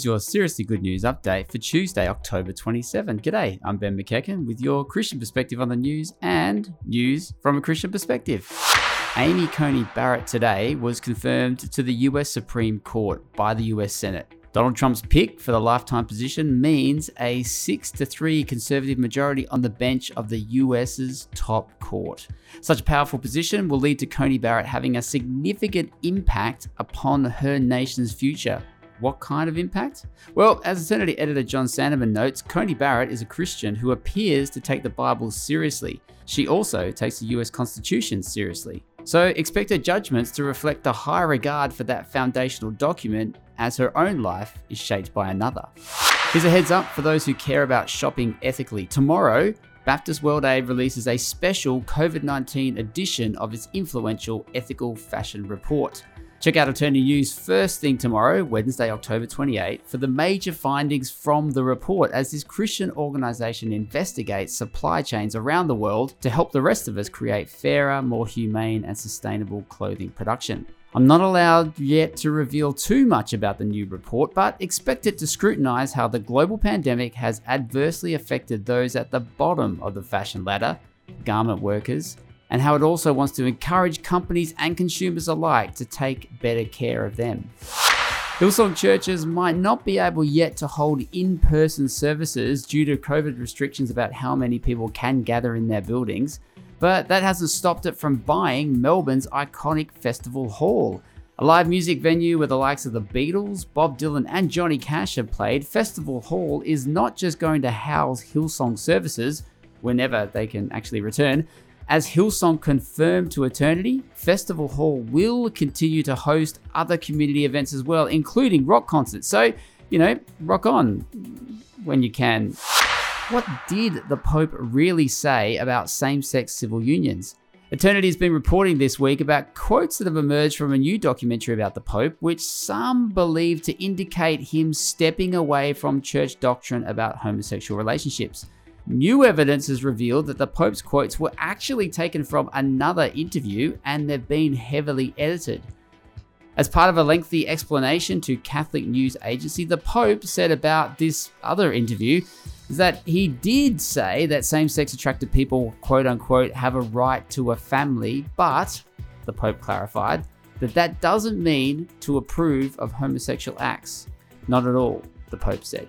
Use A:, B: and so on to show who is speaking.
A: is your Seriously Good News update for Tuesday, October 27. G'day, I'm Ben McEachen with your Christian perspective on the news and news from a Christian perspective. Amy Coney Barrett today was confirmed to the US Supreme Court by the US Senate. Donald Trump's pick for the lifetime position means a 6 to 3 conservative majority on the bench of the US's top court. Such a powerful position will lead to Coney Barrett having a significant impact upon her nation's future. What kind of impact? Well, as Eternity editor John Sandeman notes, Coney Barrett is a Christian who appears to take the Bible seriously. She also takes the US Constitution seriously. So expect her judgments to reflect the high regard for that foundational document as her own life is shaped by another. Here's a heads up for those who care about shopping ethically. Tomorrow, Baptist World Aid releases a special COVID 19 edition of its influential ethical fashion report. Check out Eternity News first thing tomorrow, Wednesday, October 28, for the major findings from the report as this Christian organization investigates supply chains around the world to help the rest of us create fairer, more humane, and sustainable clothing production. I'm not allowed yet to reveal too much about the new report, but expect it to scrutinize how the global pandemic has adversely affected those at the bottom of the fashion ladder, garment workers, and how it also wants to encourage companies and consumers alike to take better care of them. Hillsong churches might not be able yet to hold in person services due to COVID restrictions about how many people can gather in their buildings, but that hasn't stopped it from buying Melbourne's iconic Festival Hall. A live music venue where the likes of the Beatles, Bob Dylan, and Johnny Cash have played, Festival Hall is not just going to house Hillsong services whenever they can actually return, as Hillsong confirmed to Eternity, Festival Hall will continue to host other community events as well, including rock concerts. So, you know, rock on when you can. What did the Pope really say about same sex civil unions? Eternity has been reporting this week about quotes that have emerged from a new documentary about the Pope, which some believe to indicate him stepping away from church doctrine about homosexual relationships. New evidence has revealed that the Pope's quotes were actually taken from another interview and they've been heavily edited. As part of a lengthy explanation to Catholic News Agency, the Pope said about this other interview that he did say that same sex attracted people, quote unquote, have a right to a family, but the Pope clarified that that doesn't mean to approve of homosexual acts. Not at all, the Pope said.